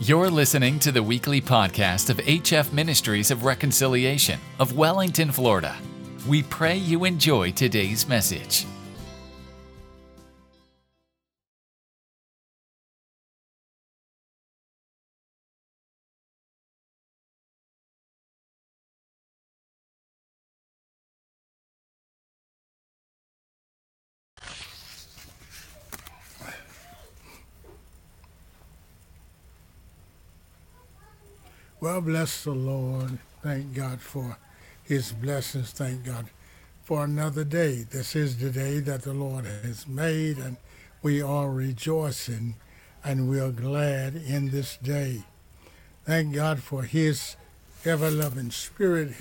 You're listening to the weekly podcast of HF Ministries of Reconciliation of Wellington, Florida. We pray you enjoy today's message. Well, bless the Lord. Thank God for his blessings. Thank God for another day. This is the day that the Lord has made, and we are rejoicing and we are glad in this day. Thank God for his ever loving spirit,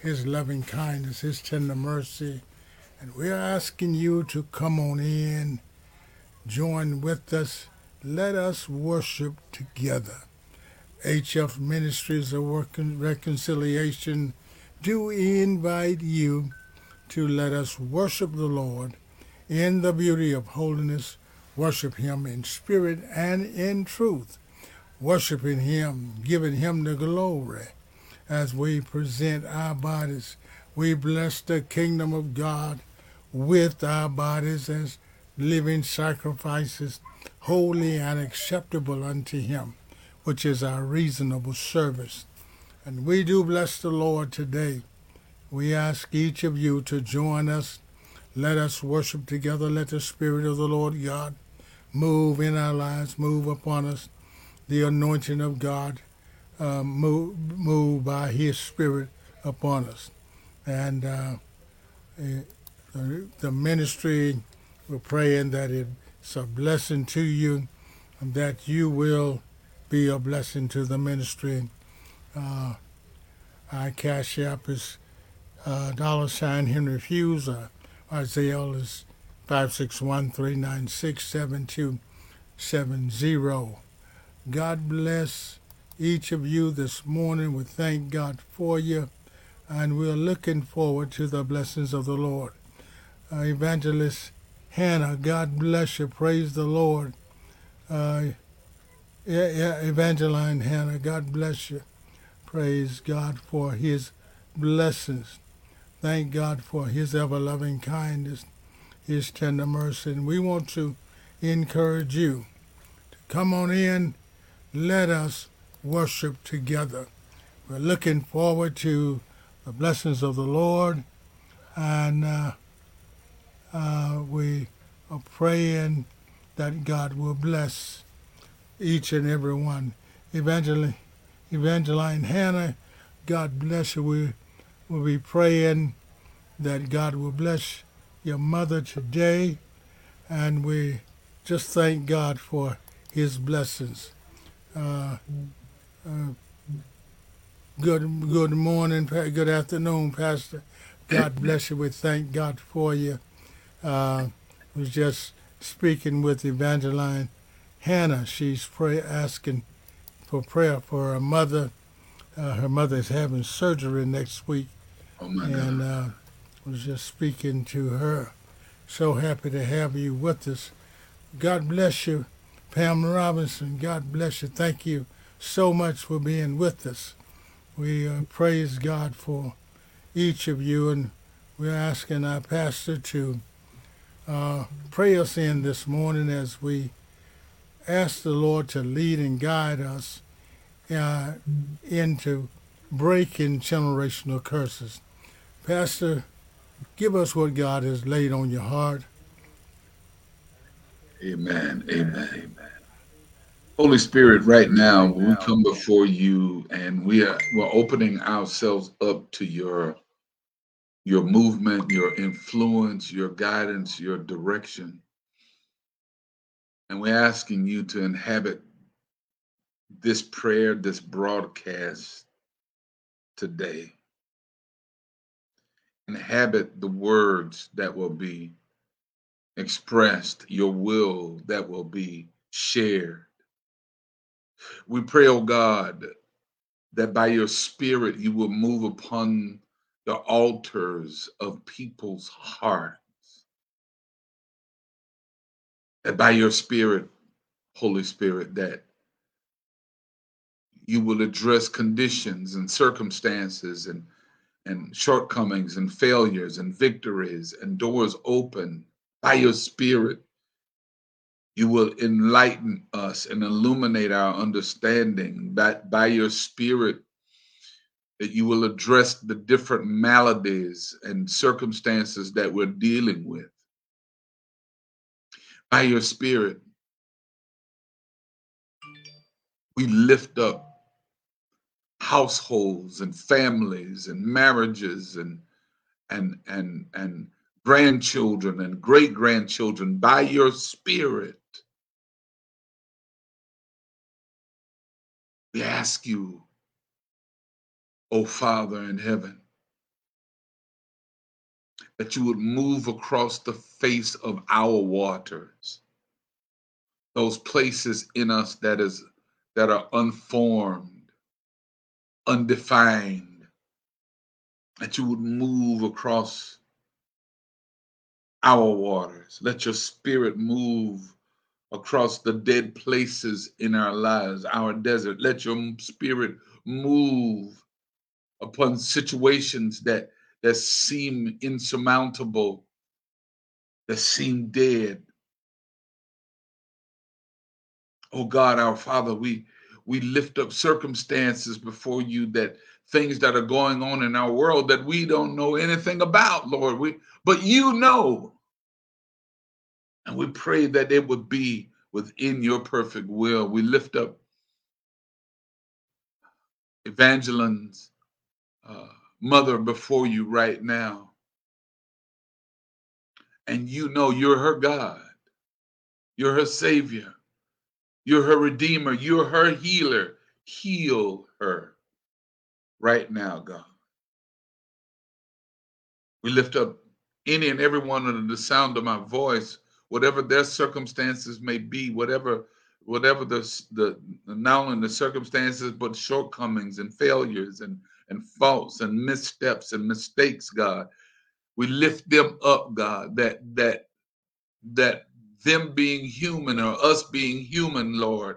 his loving kindness, his tender mercy. And we are asking you to come on in, join with us. Let us worship together. HF Ministries of Reconciliation do invite you to let us worship the Lord in the beauty of holiness, worship Him in spirit and in truth, worshiping Him, giving Him the glory as we present our bodies. We bless the kingdom of God with our bodies as living sacrifices, holy and acceptable unto Him which is our reasonable service. And we do bless the Lord today. We ask each of you to join us. Let us worship together. Let the Spirit of the Lord God move in our lives, move upon us. The anointing of God uh, move, move by His Spirit upon us. And uh, eh, the ministry, we're praying that it's a blessing to you, and that you will be a blessing to the ministry. Uh, our cash app is uh, dollar sign Henry Hughes. Uh, our Zelle is 561-396-7270. God bless each of you this morning. We thank God for you, and we're looking forward to the blessings of the Lord. Uh, Evangelist Hannah, God bless you. Praise the Lord. Uh, yeah, yeah, Evangeline Hannah, God bless you. Praise God for his blessings. Thank God for his ever loving kindness, his tender mercy. And we want to encourage you to come on in. Let us worship together. We're looking forward to the blessings of the Lord. And uh, uh, we are praying that God will bless each and every one. Evangeline, Evangeline Hannah, God bless you. We will be praying that God will bless your mother today, and we just thank God for His blessings. Uh, uh, good good morning, good afternoon, Pastor. God bless you. We thank God for you. Uh, was just speaking with Evangeline Hannah. She's pray, asking for prayer for her mother. Uh, her mother is having surgery next week. Oh my and, uh, was just speaking to her. So happy to have you with us. God bless you, Pam Robinson. God bless you. Thank you so much for being with us. We uh, praise God for each of you, and we're asking our pastor to uh, pray us in this morning as we ask the Lord to lead and guide us uh, into breaking generational curses. Pastor, give us what God has laid on your heart. Amen. Amen. Amen. Holy Spirit, right now we come before you and we are we're opening ourselves up to your your movement, your influence, your guidance, your direction. And we're asking you to inhabit this prayer, this broadcast today. Inhabit the words that will be expressed, your will that will be shared. We pray, oh God, that by your spirit you will move upon the altars of people's heart that by your spirit, Holy Spirit, that you will address conditions and circumstances and and shortcomings and failures and victories and doors open by your spirit. You will enlighten us and illuminate our understanding by, by your spirit that you will address the different maladies and circumstances that we're dealing with by your spirit we lift up households and families and marriages and and and and grandchildren and great grandchildren by your spirit. We ask you o father in heaven that you would move across the face of our waters those places in us that is that are unformed undefined, that you would move across our waters. Let your spirit move across the dead places in our lives, our desert. Let your spirit move upon situations that that seem insurmountable, that seem dead. Oh God, our Father, we we lift up circumstances before you that things that are going on in our world that we don't know anything about, Lord. We but you know. And we pray that it would be within your perfect will. We lift up Evangeline's uh, mother before you right now. And you know you're her God, you're her Savior. You're her redeemer. You're her healer. Heal her right now, God. We lift up any and everyone under the sound of my voice, whatever their circumstances may be, whatever whatever the the not only the circumstances but shortcomings and failures and and faults and missteps and mistakes, God. We lift them up, God, that that that them being human or us being human, Lord,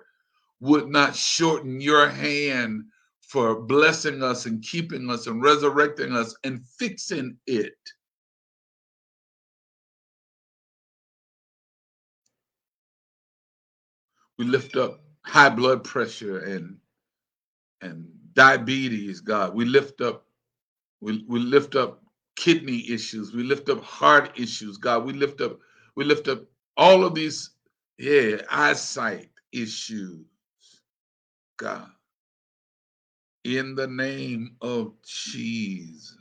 would not shorten your hand for blessing us and keeping us and resurrecting us and fixing it. We lift up high blood pressure and and diabetes, God. We lift up we, we lift up kidney issues. We lift up heart issues, God. We lift up we lift up all of these, yeah, eyesight issues, God, in the name of Jesus.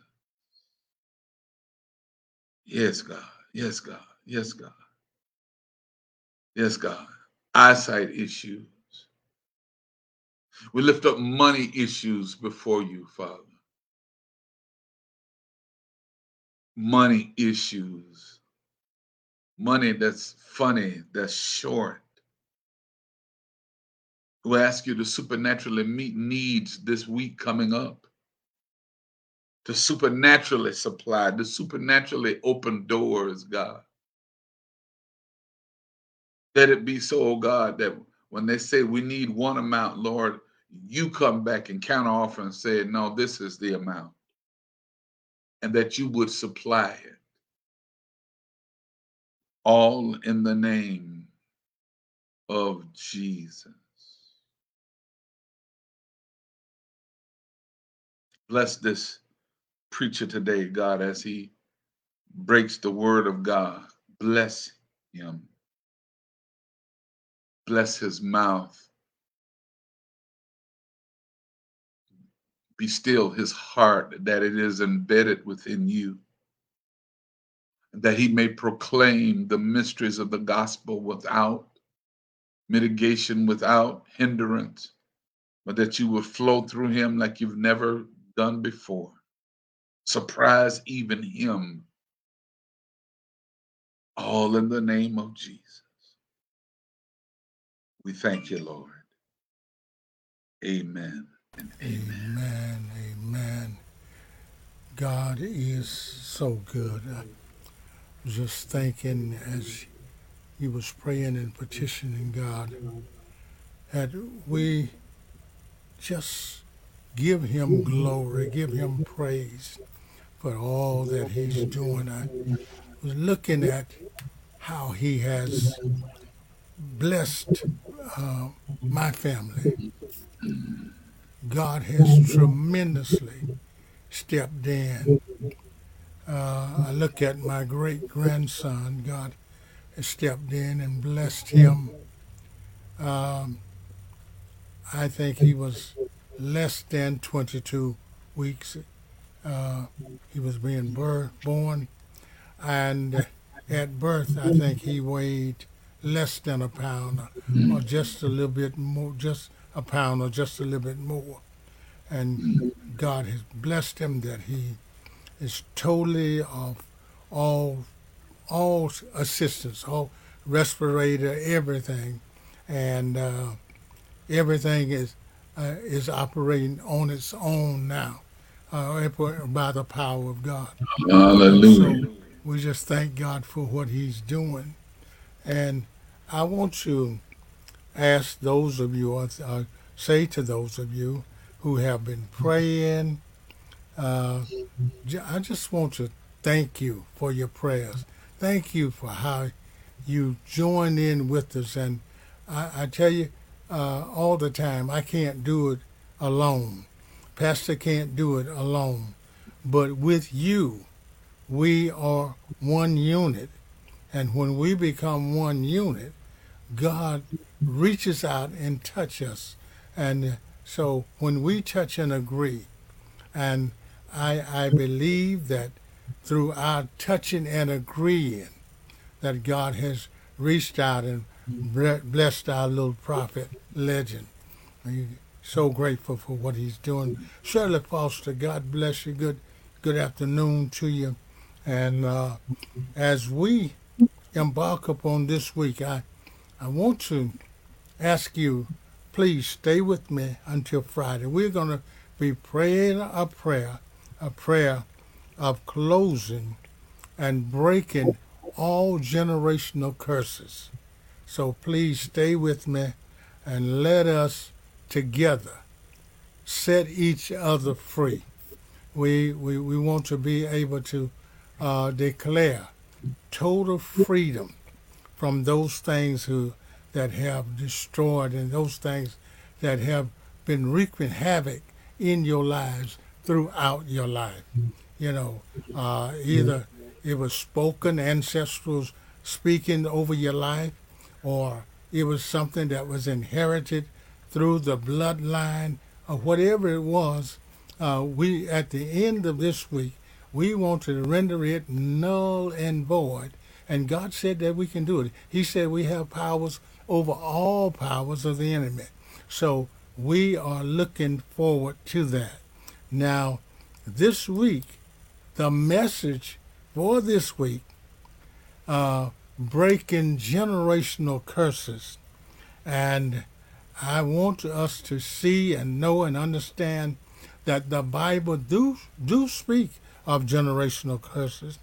Yes, God. Yes, God. Yes, God. Yes, God. Eyesight issues. We lift up money issues before you, Father. Money issues money that's funny, that's short. We ask you to supernaturally meet needs this week coming up, to supernaturally supply, to supernaturally open doors, God. Let it be so, oh God, that when they say we need one amount, Lord, you come back and counter offer and say, no, this is the amount. And that you would supply it all in the name of Jesus. Bless this preacher today, God, as he breaks the word of God. Bless him. Bless his mouth. Be still his heart that it is embedded within you that he may proclaim the mysteries of the gospel without mitigation, without hindrance, but that you will flow through him like you've never done before. Surprise even him. All in the name of Jesus. We thank you, Lord. Amen and amen. Amen. Amen. God is so good just thinking as he was praying and petitioning God that we just give him glory, give him praise for all that he's doing. I was looking at how he has blessed uh, my family. God has tremendously stepped in. Uh, I look at my great grandson. God has stepped in and blessed him. Um, I think he was less than 22 weeks. Uh, he was being born, and at birth, I think he weighed less than a pound, or just a little bit more, just a pound, or just a little bit more. And God has blessed him that he is totally of all all assistance, all respirator, everything, and uh, everything is uh, is operating on its own now uh, by the power of God. Hallelujah. So we just thank God for what He's doing, and I want to ask those of you, or say to those of you who have been praying. Uh, I just want to thank you for your prayers. Thank you for how you join in with us. And I, I tell you uh, all the time, I can't do it alone. Pastor can't do it alone. But with you, we are one unit. And when we become one unit, God reaches out and touches us. And so when we touch and agree, and I, I believe that through our touching and agreeing, that God has reached out and blessed our little prophet legend. I'm so grateful for what he's doing. Shirley Foster, God bless you. Good, good afternoon to you. And uh, as we embark upon this week, I, I want to ask you please stay with me until Friday. We're going to be praying a prayer, a prayer of closing and breaking all generational curses. So please stay with me and let us together set each other free. We, we, we want to be able to uh, declare total freedom from those things who that have destroyed and those things that have been wreaking havoc in your lives throughout your life. You know, uh, either it was spoken, ancestors speaking over your life, or it was something that was inherited through the bloodline, or whatever it was. Uh, we, at the end of this week, we want to render it null and void. And God said that we can do it. He said we have powers over all powers of the enemy. So we are looking forward to that. Now, this week, the message for this week, uh, breaking generational curses. And I want us to see and know and understand that the Bible do, do speak of generational curses.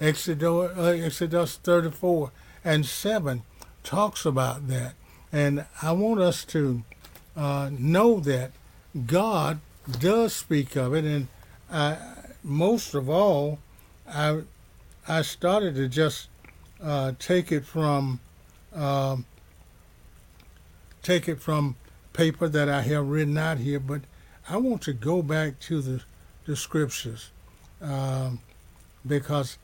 Exodus, uh, Exodus 34 and 7 talks about that. And I want us to uh, know that God does speak of it. And I, most of all, I, I started to just uh, take it from um, take it from paper that I have written out here, but I want to go back to the, the scriptures um, because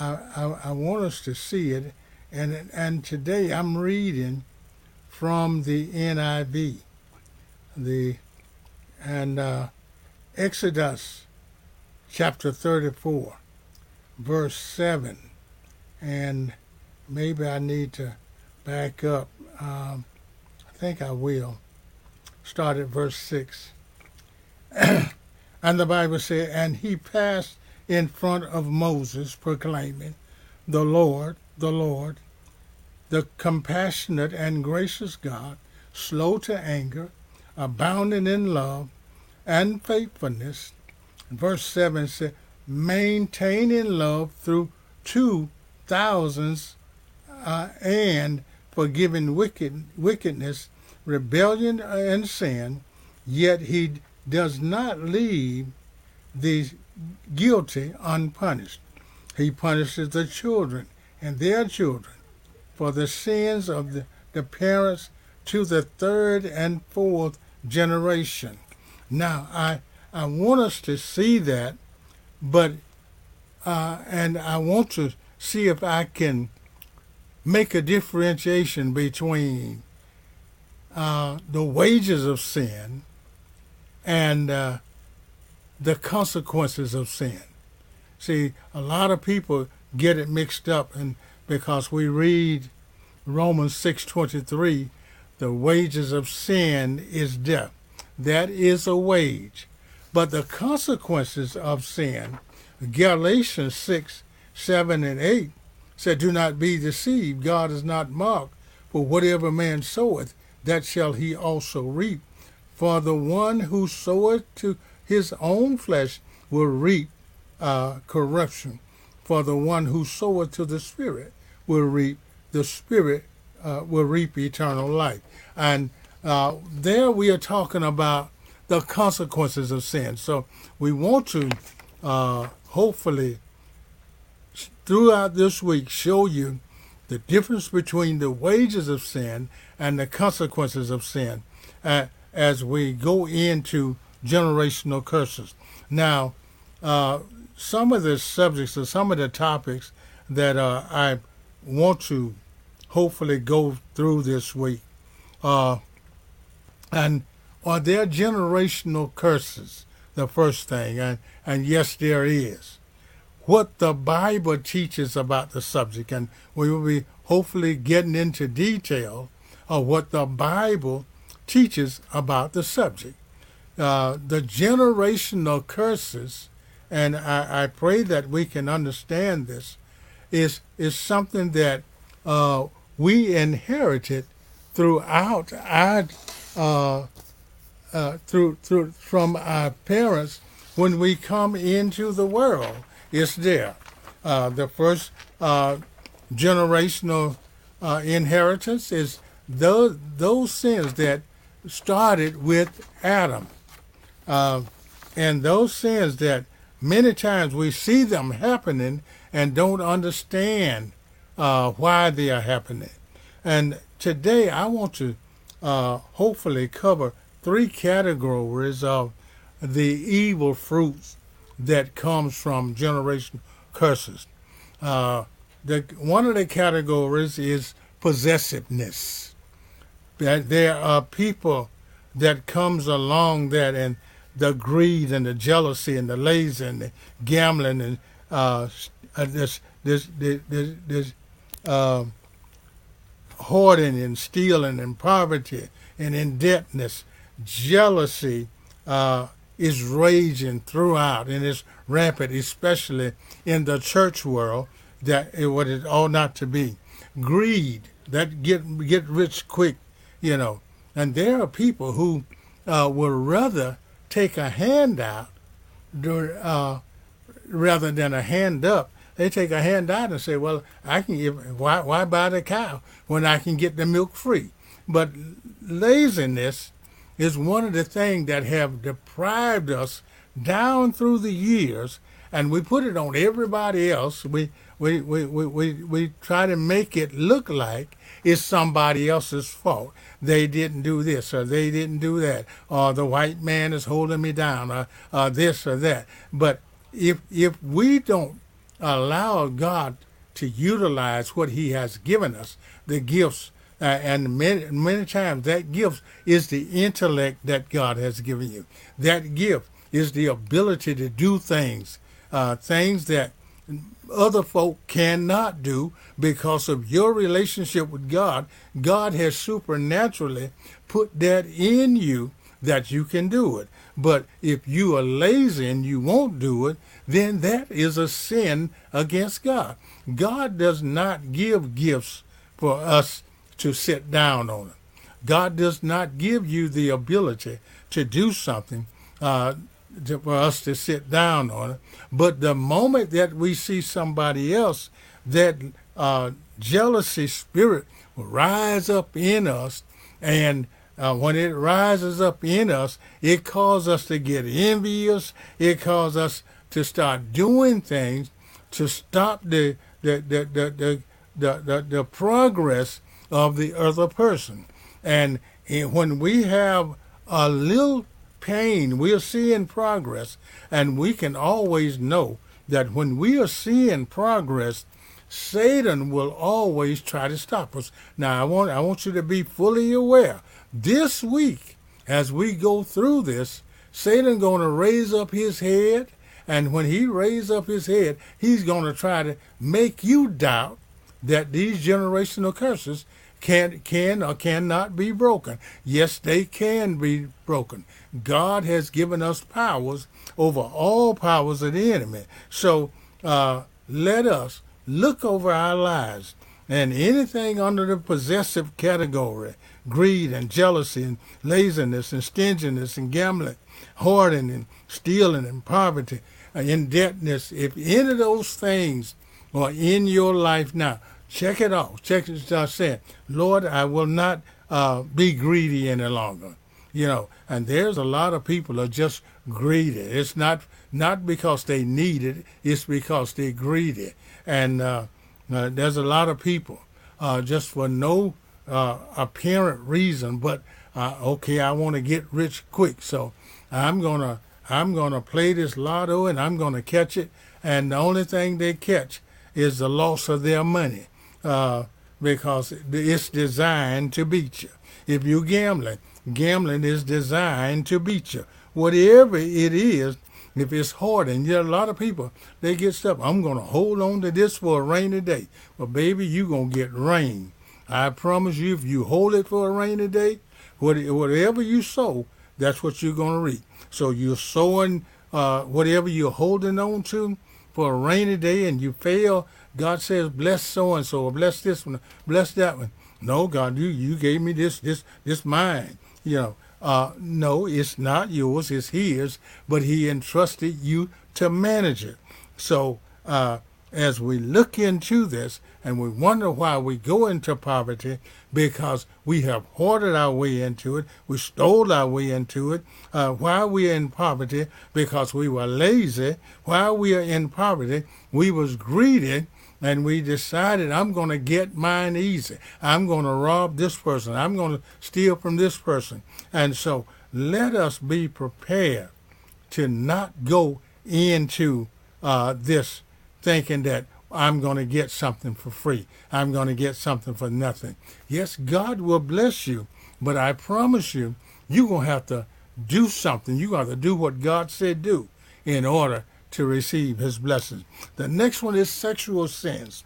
I, I, I want us to see it and and today I'm reading from the NIV, the and uh, Exodus chapter 34, verse 7, and maybe I need to back up. Um, I think I will. Start at verse 6. and the Bible said, And he passed in front of Moses, proclaiming, The Lord, the Lord, the compassionate and gracious God, slow to anger, abounding in love and faithfulness. Verse 7 says, maintaining love through two thousands uh, and forgiving wicked, wickedness, rebellion, and sin, yet he does not leave the guilty unpunished. He punishes the children and their children for the sins of the, the parents to the third and fourth generation. Now, I, I want us to see that, but, uh, and I want to see if I can make a differentiation between uh, the wages of sin and uh, the consequences of sin. See, a lot of people get it mixed up, and because we read Romans six twenty three, the wages of sin is death. That is a wage, but the consequences of sin, Galatians six seven and eight, said, "Do not be deceived. God is not mocked. For whatever man soweth, that shall he also reap. For the one who soweth to his own flesh will reap uh, corruption. For the one who soweth to the Spirit will reap the Spirit uh, will reap eternal life. And uh, there we are talking about the consequences of sin. So we want to uh, hopefully throughout this week show you the difference between the wages of sin and the consequences of sin uh, as we go into generational curses. Now, uh, some of the subjects or some of the topics that uh, I want to hopefully go through this week uh, and are there generational curses? The first thing and, and yes there is. What the bible teaches about the subject and we will be hopefully getting into detail of what the bible teaches about the subject uh, the generational curses, and I, I, pray that we can understand this, is is something that uh, we inherited throughout our uh, uh, through through from our parents when we come into the world. It's there. Uh, the first uh, generational inheritance is those those sins that started with Adam uh, and those sins that many times we see them happening and don't understand uh, why they are happening. And today I want to uh, hopefully cover three categories of the evil fruits that comes from generation curses. Uh, the, one of the categories is possessiveness. That there are people that comes along that and the greed and the jealousy and the lazy and the gambling and uh, uh this this this this, this uh, hoarding and stealing and poverty and indebtedness, jealousy uh, is raging throughout and is rampant, especially in the church world. That it, what it ought not to be. Greed that get get rich quick, you know, and there are people who uh, would rather take a handout uh, rather than a hand up. They take a handout and say, "Well, I can give. Why, why buy the cow when I can get the milk free?" But laziness is one of the things that have deprived us down through the years, and we put it on everybody else. We we, we, we, we, we try to make it look like it's somebody else's fault they didn't do this or they didn't do that or the white man is holding me down or, or this or that. But if if we don't allow God to utilize what He has given us, the gifts, uh, and many many times that gift is the intellect that God has given you. That gift is the ability to do things, uh, things that other folk cannot do because of your relationship with God. God has supernaturally put that in you that you can do it. But if you are lazy and you won't do it, then that is a sin against God. God does not give gifts for us to sit down on it. God does not give you the ability to do something uh, to, for us to sit down on it. But the moment that we see somebody else, that uh, jealousy spirit will rise up in us, and uh, when it rises up in us, it causes us to get envious. It causes us to start doing things to stop the the the the the, the, the, the progress of the other person. And when we have a little pain, we're seeing progress, and we can always know that when we are seeing progress, Satan will always try to stop us. Now, I want I want you to be fully aware. This week, as we go through this, Satan going to raise up his head, and when he raises up his head, he's going to try to make you doubt that these generational curses can can or cannot be broken. Yes, they can be broken. God has given us powers over all powers of the enemy. So uh, let us look over our lives and anything under the possessive category greed and jealousy and laziness and stinginess and gambling, hoarding and stealing and poverty, and indebtedness. If any of those things are in your life now, check it off. Check it. I said, Lord, I will not uh, be greedy any longer. You know, and there's a lot of people are just greedy. It's not not because they need it. It's because they're greedy. And uh, uh, there's a lot of people uh, just for no uh, apparent reason, but uh, okay, I want to get rich quick, so I'm gonna I'm gonna play this lotto and I'm gonna catch it, and the only thing they catch is the loss of their money, uh, because it's designed to beat you. If you're gambling, gambling is designed to beat you. Whatever it is, if it's hard, and yet a lot of people they get stuff. I'm gonna hold on to this for a rainy day, but baby, you gonna get rain. I promise you, if you hold it for a rainy day, whatever you sow, that's what you're going to reap. So you're sowing uh, whatever you're holding on to for a rainy day and you fail. God says, bless so and so, bless this one, bless that one. No, God, you, you gave me this, this, this mine. You know, uh, no, it's not yours, it's His, but He entrusted you to manage it. So, uh, as we look into this and we wonder why we go into poverty because we have hoarded our way into it, we stole our way into it. Uh, why we are in poverty? Because we were lazy. Why we are in poverty? We was greedy and we decided I'm going to get mine easy. I'm going to rob this person. I'm going to steal from this person. And so let us be prepared to not go into uh, this thinking that I'm going to get something for free. I'm going to get something for nothing. Yes, God will bless you, but I promise you, you're going to have to do something. You got to do what God said do in order to receive his blessings. The next one is sexual sins.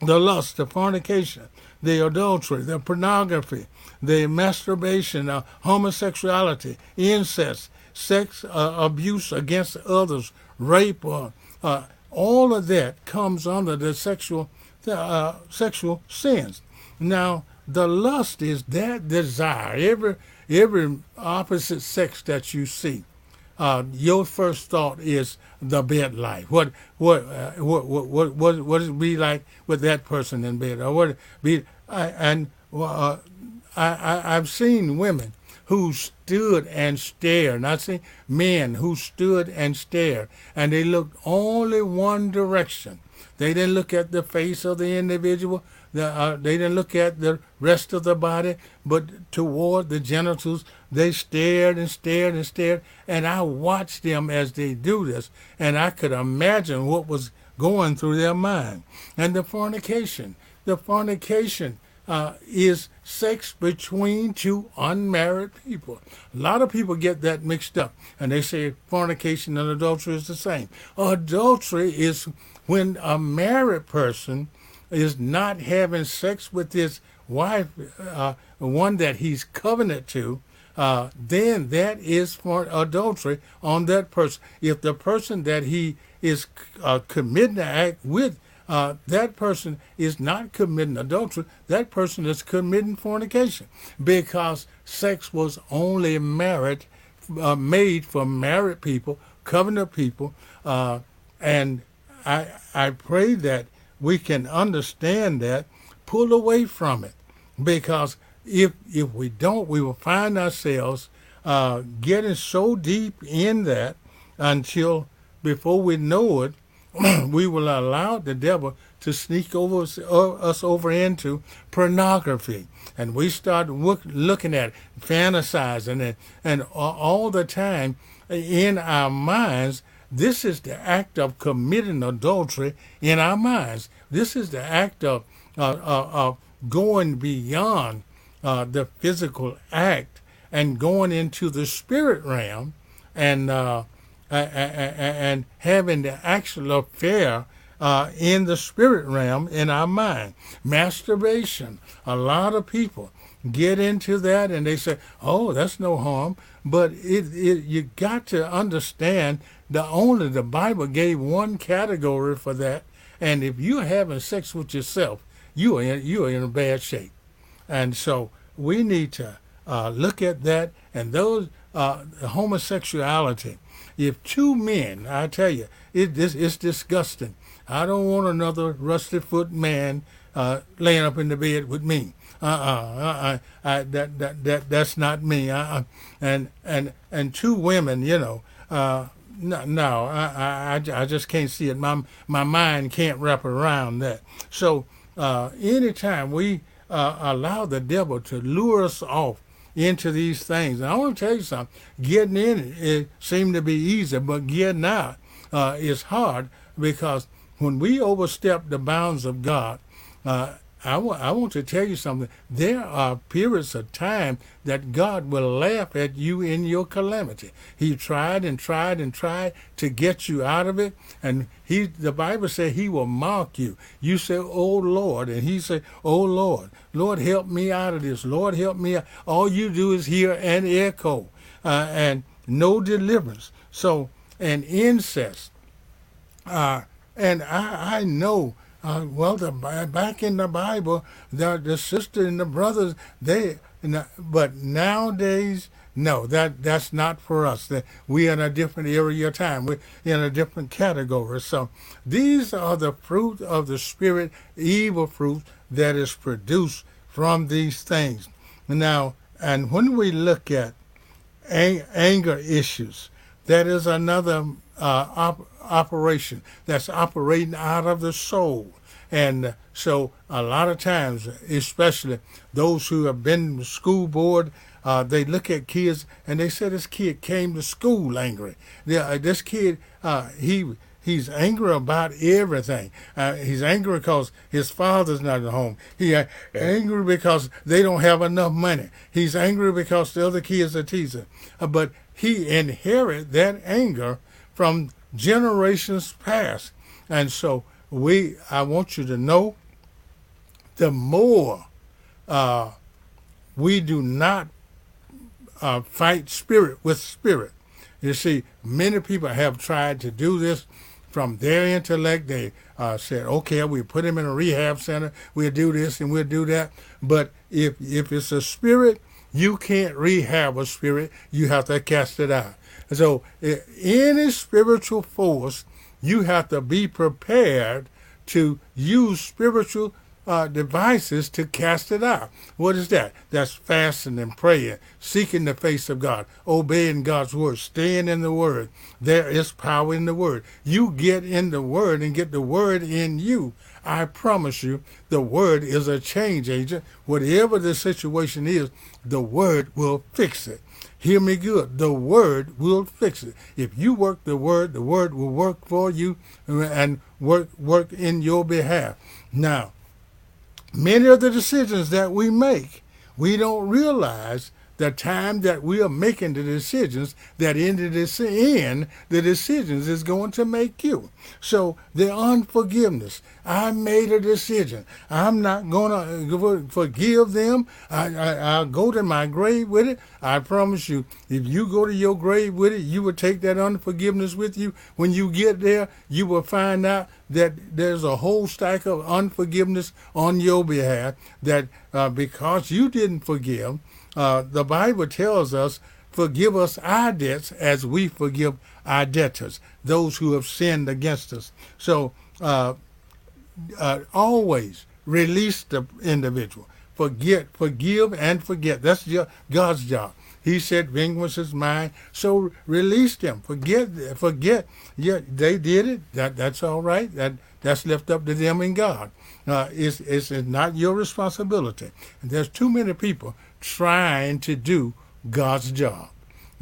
The lust, the fornication, the adultery, the pornography, the masturbation, uh, homosexuality, incest, sex uh, abuse against others, rape, uh, uh all of that comes under the sexual uh, sexual sins. Now, the lust is that desire. Every every opposite sex that you see, uh, your first thought is the bed life. What what uh, what what what what what it be like with that person in bed, or what be? I, and uh, I, I I've seen women who stood and stared. Not saying men who stood and stared, and they looked only one direction. They didn't look at the face of the individual. The, uh, they didn't look at the rest of the body, but toward the genitals. They stared and stared and stared, and I watched them as they do this, and I could imagine what was going through their mind. And the fornication, the fornication uh, is sex between two unmarried people. A lot of people get that mixed up, and they say fornication and adultery is the same. Adultery is when a married person is not having sex with his wife, uh, one that he's covenant to, uh, then that is for adultery on that person. If the person that he is uh, committing the act with uh, that person is not committing adultery. That person is committing fornication. Because sex was only married, uh, made for married people, covenant people, uh, and I I pray that we can understand that, pull away from it, because if if we don't, we will find ourselves uh, getting so deep in that until before we know it, we will allow the devil to sneak over us, over into pornography, and we start look, looking at it, fantasizing it, and all the time in our minds. This is the act of committing adultery in our minds. This is the act of, uh, uh, of going beyond uh, the physical act and going into the spirit realm and uh, and having the actual affair uh, in the spirit realm in our mind. Masturbation. A lot of people get into that and they say, "Oh, that's no harm." But it, it you got to understand the only the Bible gave one category for that, and if you're having sex with yourself, you are in, you are in bad shape. And so we need to uh, look at that and those uh, homosexuality. If two men, I tell you, it, this it's disgusting. I don't want another rusty foot man uh, laying up in the bed with me. Uh-uh, uh-uh, I, that, that, that, that's not me. Uh-uh. And, and, and two women, you know, uh, no, no I, I, I just can't see it. My, my mind can't wrap around that. So uh, anytime we uh, allow the devil to lure us off into these things, and I want to tell you something, getting in it, seemed to be easy, but getting out uh, is hard because when we overstep the bounds of God, uh, I, w- I want to tell you something. There are periods of time that God will laugh at you in your calamity. He tried and tried and tried to get you out of it, and he the Bible said he will mock you. You say, "Oh Lord," and he say, "Oh Lord, Lord help me out of this. Lord help me." Out. All you do is hear an echo, uh, and no deliverance. So, an incest. Uh, and I, I know uh, well, the, back in the Bible, the the sister and the brothers, they, but nowadays, no, that that's not for us. That we in a different area of time. We're in a different category. So these are the fruit of the spirit, evil fruit that is produced from these things. Now, and when we look at ang- anger issues, that is another uh, op- operation that's operating out of the soul. And so a lot of times, especially those who have been school board, uh, they look at kids and they say this kid came to school angry. Uh, this kid, uh, he he's angry about everything. Uh, he's angry because his father's not at home. He's angry because they don't have enough money. He's angry because the other kids are teasing. Uh, but he inherited that anger from generations past. And so we, I want you to know, the more uh, we do not uh, fight spirit with spirit. You see, many people have tried to do this from their intellect. They uh, said, okay, we put him in a rehab center. We'll do this and we'll do that. But if if it's a spirit, you can't rehab a spirit. You have to cast it out. So any spiritual force, you have to be prepared to use spiritual uh, devices to cast it out. What is that? That's fasting and praying, seeking the face of God, obeying God's word, staying in the word. There is power in the word. You get in the word and get the word in you. I promise you, the word is a change agent. Whatever the situation is, the word will fix it. Hear me good. The word will fix it. If you work the word, the word will work for you and work work in your behalf. Now, many of the decisions that we make, we don't realize the time that we are making the decisions that in the end the decisions is going to make you. So the unforgiveness. I made a decision. I'm not going to forgive them. I, I, i'll go to my grave with it. I promise you if you go to your grave with it you will take that unforgiveness with you. When you get there you will find out that there's a whole stack of unforgiveness on your behalf that uh, because you didn't forgive uh, the Bible tells us, forgive us our debts as we forgive our debtors, those who have sinned against us. So uh, uh, always release the individual. forget, forgive, and forget. That's God's job. He said, "Vengeance is mine." So release them. Forget, forget. Yeah, they did it. That that's all right. That that's left up to them and God. Uh, it's, it's not your responsibility. And there's too many people trying to do God's job.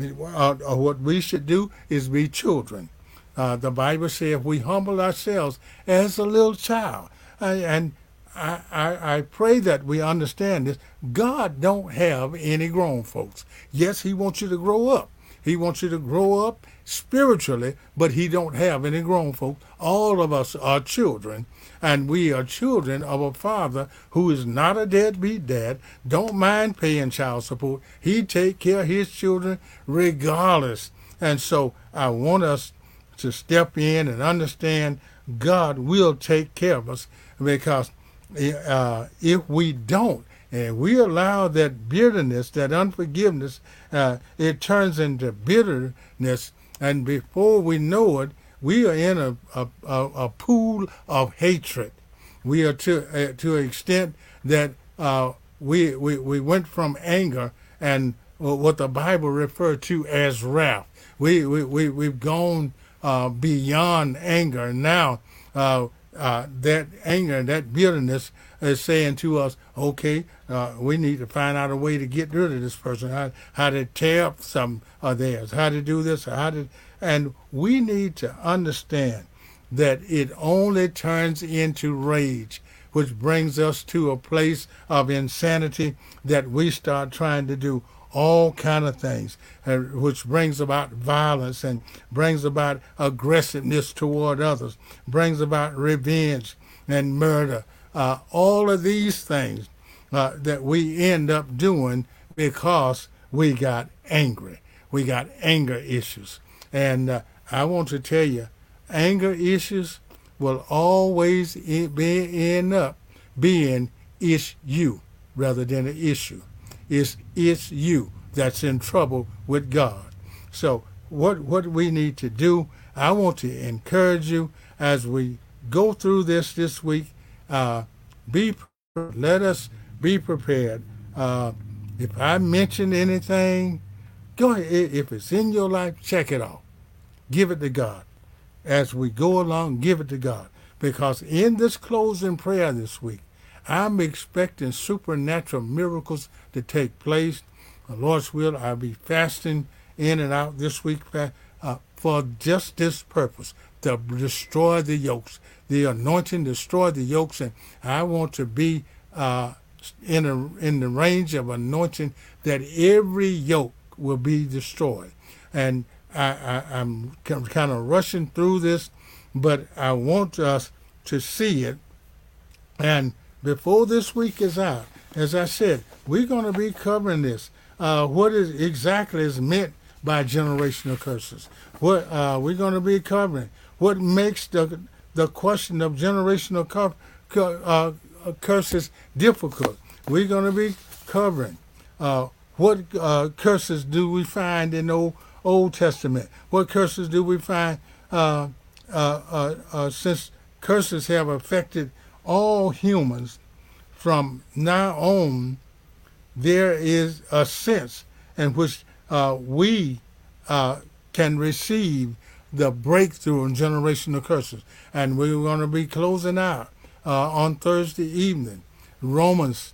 Uh, uh, what we should do is be children. Uh, the Bible says we humble ourselves as a little child, and I, I, I pray that we understand this. God don't have any grown folks. Yes, He wants you to grow up. He wants you to grow up spiritually, but He don't have any grown folks. All of us are children, and we are children of a father who is not a deadbeat dad, don't mind paying child support. He take care of his children regardless. And so I want us to step in and understand God will take care of us because uh, if we don't, and we allow that bitterness, that unforgiveness, uh, it turns into bitterness, and before we know it, we are in a, a, a, a pool of hatred. We are to uh, to an extent that uh, we, we we went from anger and what the Bible referred to as wrath. We we, we we've gone uh, beyond anger. Now uh, uh, that anger, and that bitterness is saying to us, okay, uh, we need to find out a way to get rid of this person, how, how to tear up some of theirs, how to do this, how to and we need to understand that it only turns into rage, which brings us to a place of insanity that we start trying to do all kind of things, uh, which brings about violence and brings about aggressiveness toward others, brings about revenge and murder. Uh, all of these things uh, that we end up doing because we got angry. We got anger issues. And uh, I want to tell you, anger issues will always be end up being it's you rather than an issue. It's it's you that's in trouble with God. So what what we need to do, I want to encourage you as we go through this this week. Uh, be let us be prepared. Uh, if I mention anything, go ahead. If it's in your life, check it off. Give it to God. As we go along, give it to God. Because in this closing prayer this week, I'm expecting supernatural miracles to take place. The Lord's will, I'll be fasting in and out this week uh, for just this purpose to destroy the yokes. The anointing destroy the yokes, and I want to be uh, in a, in the range of anointing that every yoke will be destroyed. And I, I, am kind of rushing through this, but I want us to see it. And before this week is out, as I said, we're going to be covering this. Uh, what is exactly is meant by generational curses? What uh, we're going to be covering? What makes the the question of generational uh, curses difficult? We're going to be covering uh, what uh, curses do we find in old Old Testament? What curses do we find uh, uh, uh, since curses have affected all humans from now on? There is a sense in which we can receive the breakthrough in generational curses. And we're going to be closing out on Thursday evening, Romans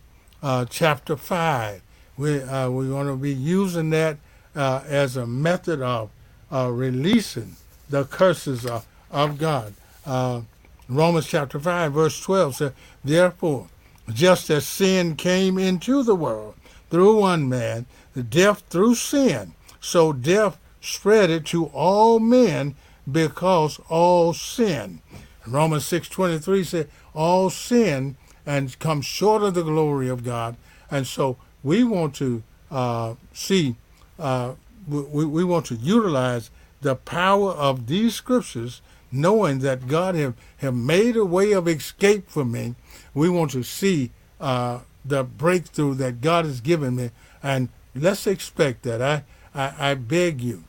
chapter 5. We, we're going to be using that uh, as a method of uh, releasing the curses of, of God. Uh, Romans chapter 5, verse 12 says, Therefore, just as sin came into the world through one man, death through sin, so death spread it to all men because all sin. Romans 6.23 said, all sin and come short of the glory of God. And so we want to uh, see uh, we, we want to utilize the power of these scriptures, knowing that God have, have made a way of escape for me. We want to see uh, the breakthrough that God has given me. And let's expect that. I, I, I beg you,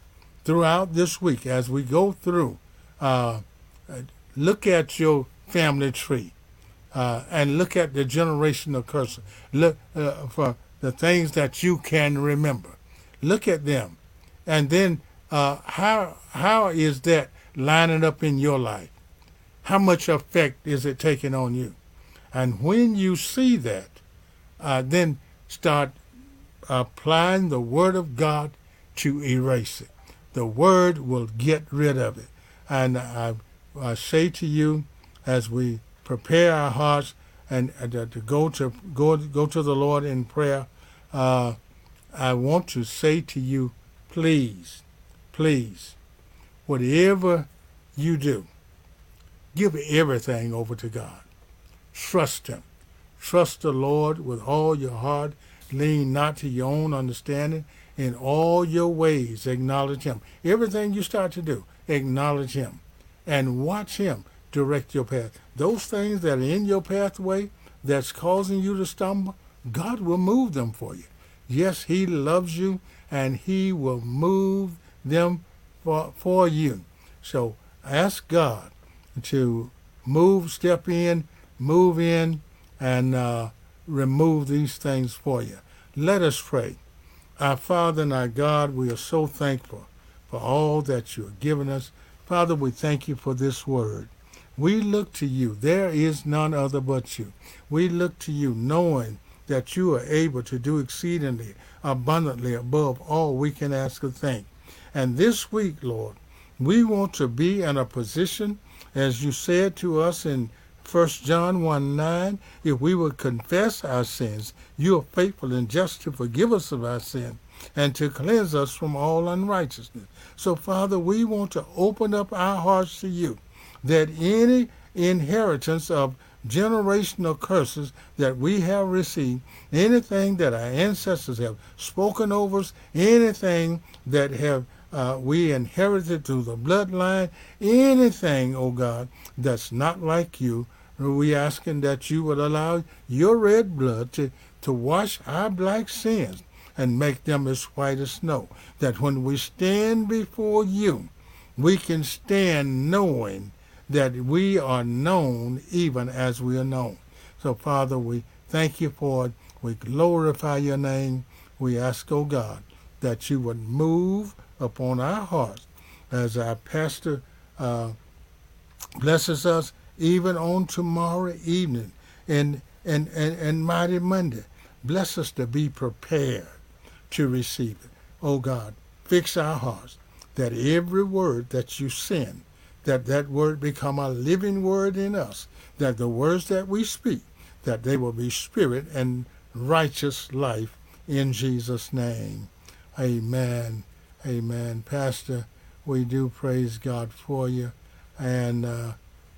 throughout this week, as we go through, uh, look at your family tree. uh, and look at the generational curses. Look uh, for the things that you can remember. Look at them, and then uh, how how is that lining up in your life? How much effect is it taking on you? And when you see that, uh, then start applying the Word of God to erase it. The Word will get rid of it. And I, I say to you, as we prepare our hearts and uh, to go to go go to the Lord in prayer, uh, I want to say to you, please, please, whatever you do, give everything over to God. Trust Him. Trust the Lord with all your heart. Lean not to your own understanding. In all your ways, acknowledge Him. Everything you start to do, acknowledge Him. And watch Him direct your path. Those things that are in your pathway that's causing you to stumble, God will move them for you. Yes, He loves you and He will move them for, for you. So ask God to move, step in, move in, and uh, remove these things for you. Let us pray. Our Father and our God, we are so thankful for all that you have given us. Father, we thank you for this word. We look to you. There is none other but you. We look to you knowing that you are able to do exceedingly abundantly above all we can ask or think. And this week, Lord, we want to be in a position, as you said to us in 1 John 1 9, if we would confess our sins, you are faithful and just to forgive us of our sin and to cleanse us from all unrighteousness. So, Father, we want to open up our hearts to you that any inheritance of generational curses that we have received, anything that our ancestors have spoken over us, anything that have uh, we inherited through the bloodline, anything, oh God, that's not like you, we asking that you would allow your red blood to, to wash our black sins and make them as white as snow. That when we stand before you, we can stand knowing that we are known even as we are known. So, Father, we thank you for it. We glorify your name. We ask, oh God, that you would move upon our hearts as our pastor uh, blesses us even on tomorrow evening and, and, and, and mighty Monday. Bless us to be prepared to receive it. Oh God, fix our hearts that every word that you send, that that word become a living word in us, that the words that we speak, that they will be spirit and righteous life in Jesus' name. Amen. Amen. Pastor, we do praise God for you. And uh,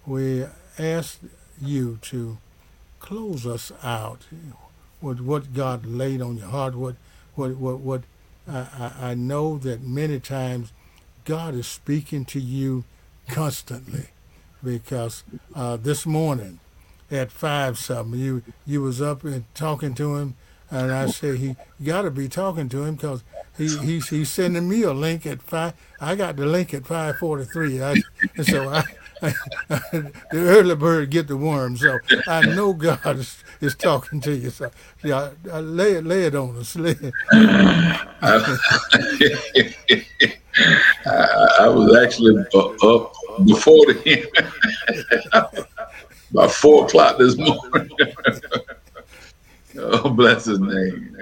we ask you to close us out with what God laid on your heart. What, what, what, what I, I know that many times God is speaking to you constantly, because uh, this morning at five something, you you was up and talking to him, and I said he got to be talking to him because he, he's he's sending me a link at five. I got the link at five forty three, and so I the early bird get the worm. So I know God is, is talking to you. So yeah, I, I lay it lay it on us. Lay it. I, was actually up before the about four o'clock this morning. Oh, bless his name.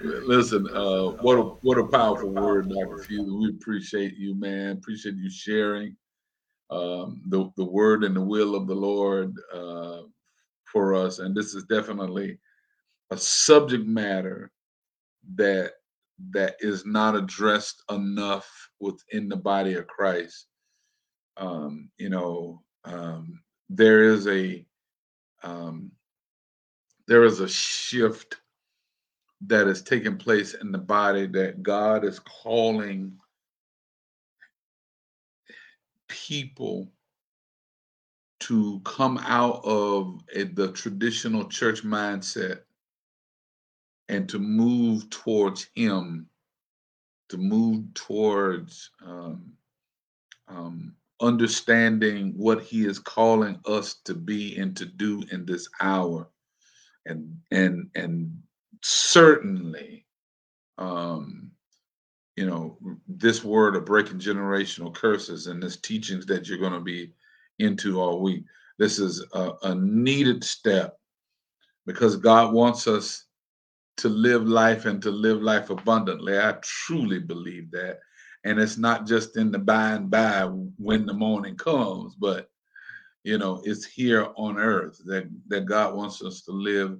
Listen, uh, what a what a powerful word, Dr. We appreciate you, man. Appreciate you sharing um, the, the word and the will of the Lord uh, for us. And this is definitely a subject matter that that is not addressed enough within the body of Christ. Um, you know, um, there is a um, there is a shift that is taking place in the body that God is calling people to come out of a, the traditional church mindset and to move towards Him, to move towards um, um, understanding what he is calling us to be and to do in this hour and and and certainly um you know this word of breaking generational curses and this teachings that you're going to be into all week this is a, a needed step because god wants us to live life and to live life abundantly. I truly believe that. And it's not just in the by and by when the morning comes but you know it's here on earth that that god wants us to live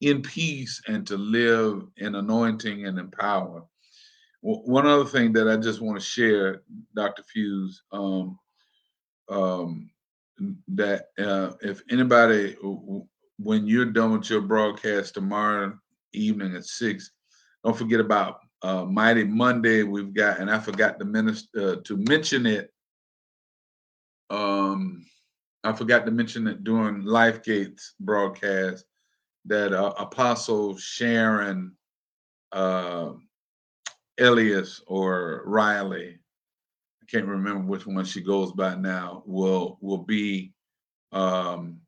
in peace and to live in anointing and in power one other thing that i just want to share dr fuse um, um, that uh, if anybody when you're done with your broadcast tomorrow evening at six don't forget about uh, Mighty Monday. We've got, and I forgot to minister uh, to mention it. Um, I forgot to mention it during LifeGate's broadcast that uh, Apostle Sharon uh, Elias or Riley, I can't remember which one she goes by now, will will be um,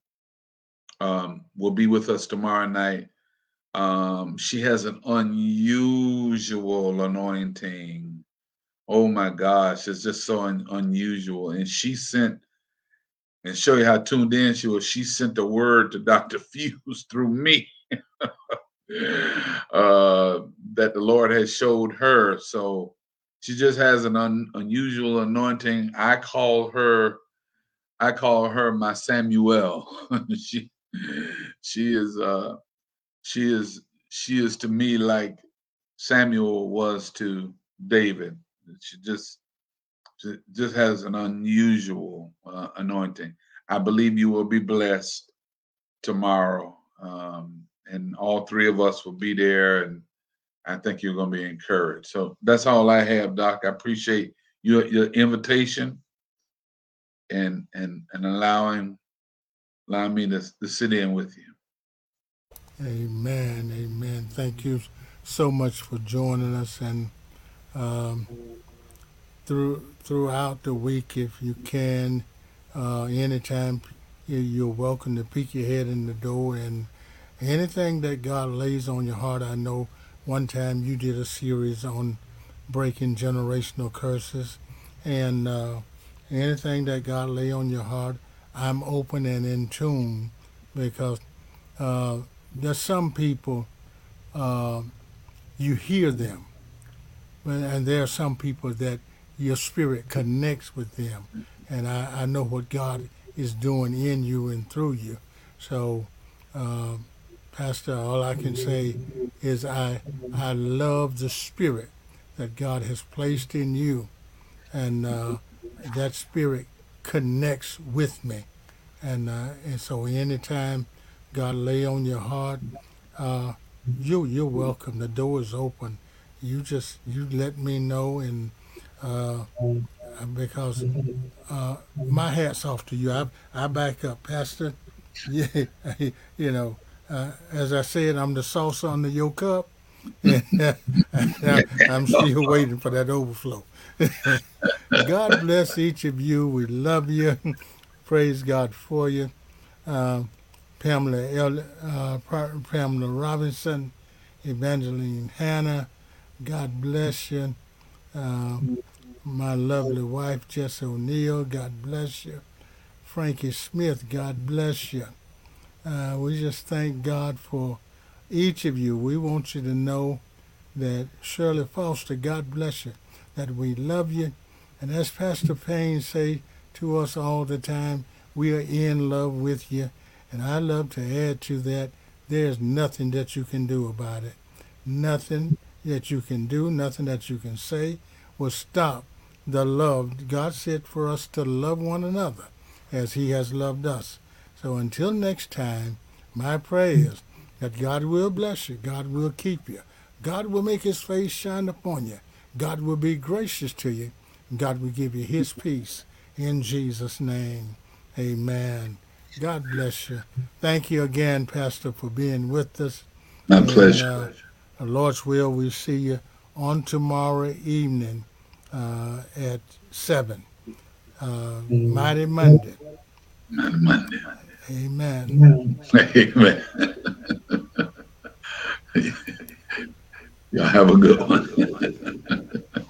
um, will be with us tomorrow night um, she has an unusual anointing. Oh my gosh, it's just so un- unusual. And she sent, and show you how tuned in she was. She sent the word to Dr. Fuse through me uh, that the Lord has showed her. So she just has an un- unusual anointing. I call her, I call her my Samuel. she, she is. Uh, she is she is to me like Samuel was to David. She just just has an unusual uh, anointing. I believe you will be blessed tomorrow, um, and all three of us will be there, and I think you're going to be encouraged. So that's all I have, Doc. I appreciate your your invitation and and and allowing allowing me to, to sit in with you. Amen. Amen. Thank you so much for joining us and um, through throughout the week, if you can, uh, anytime you're welcome to peek your head in the door and anything that God lays on your heart. I know one time you did a series on breaking generational curses, and uh, anything that God lay on your heart, I'm open and in tune because. Uh, there's some people uh, you hear them, and there are some people that your spirit connects with them, and I, I know what God is doing in you and through you. So, uh, Pastor, all I can say is I I love the spirit that God has placed in you, and uh, that spirit connects with me, and uh, and so anytime God lay on your heart, uh, you you're welcome. The door is open. You just you let me know, and uh, because uh, my hat's off to you. I I back up, Pastor. Yeah, you know, uh, as I said, I'm the sauce under your cup. I'm still waiting for that overflow. God bless each of you. We love you. Praise God for you. Uh, Pamela El, uh, Pamela Robinson, Evangeline Hannah. God bless you. Uh, my lovely wife, Jess O'Neill. God bless you. Frankie Smith. God bless you. Uh, we just thank God for each of you. We want you to know that Shirley Foster, God bless you, that we love you. And as Pastor Payne say to us all the time, we are in love with you and I love to add to that, there's nothing that you can do about it. Nothing that you can do, nothing that you can say will stop the love God said for us to love one another as He has loved us. So until next time, my prayer is that God will bless you, God will keep you, God will make His face shine upon you, God will be gracious to you, God will give you His peace. In Jesus' name, amen. God bless you. Thank you again, Pastor, for being with us. My and, pleasure. Uh, Lord's will, we see you on tomorrow evening uh, at 7. uh, Mighty Monday. Mighty Monday. Amen. Amen. Y'all have a good one.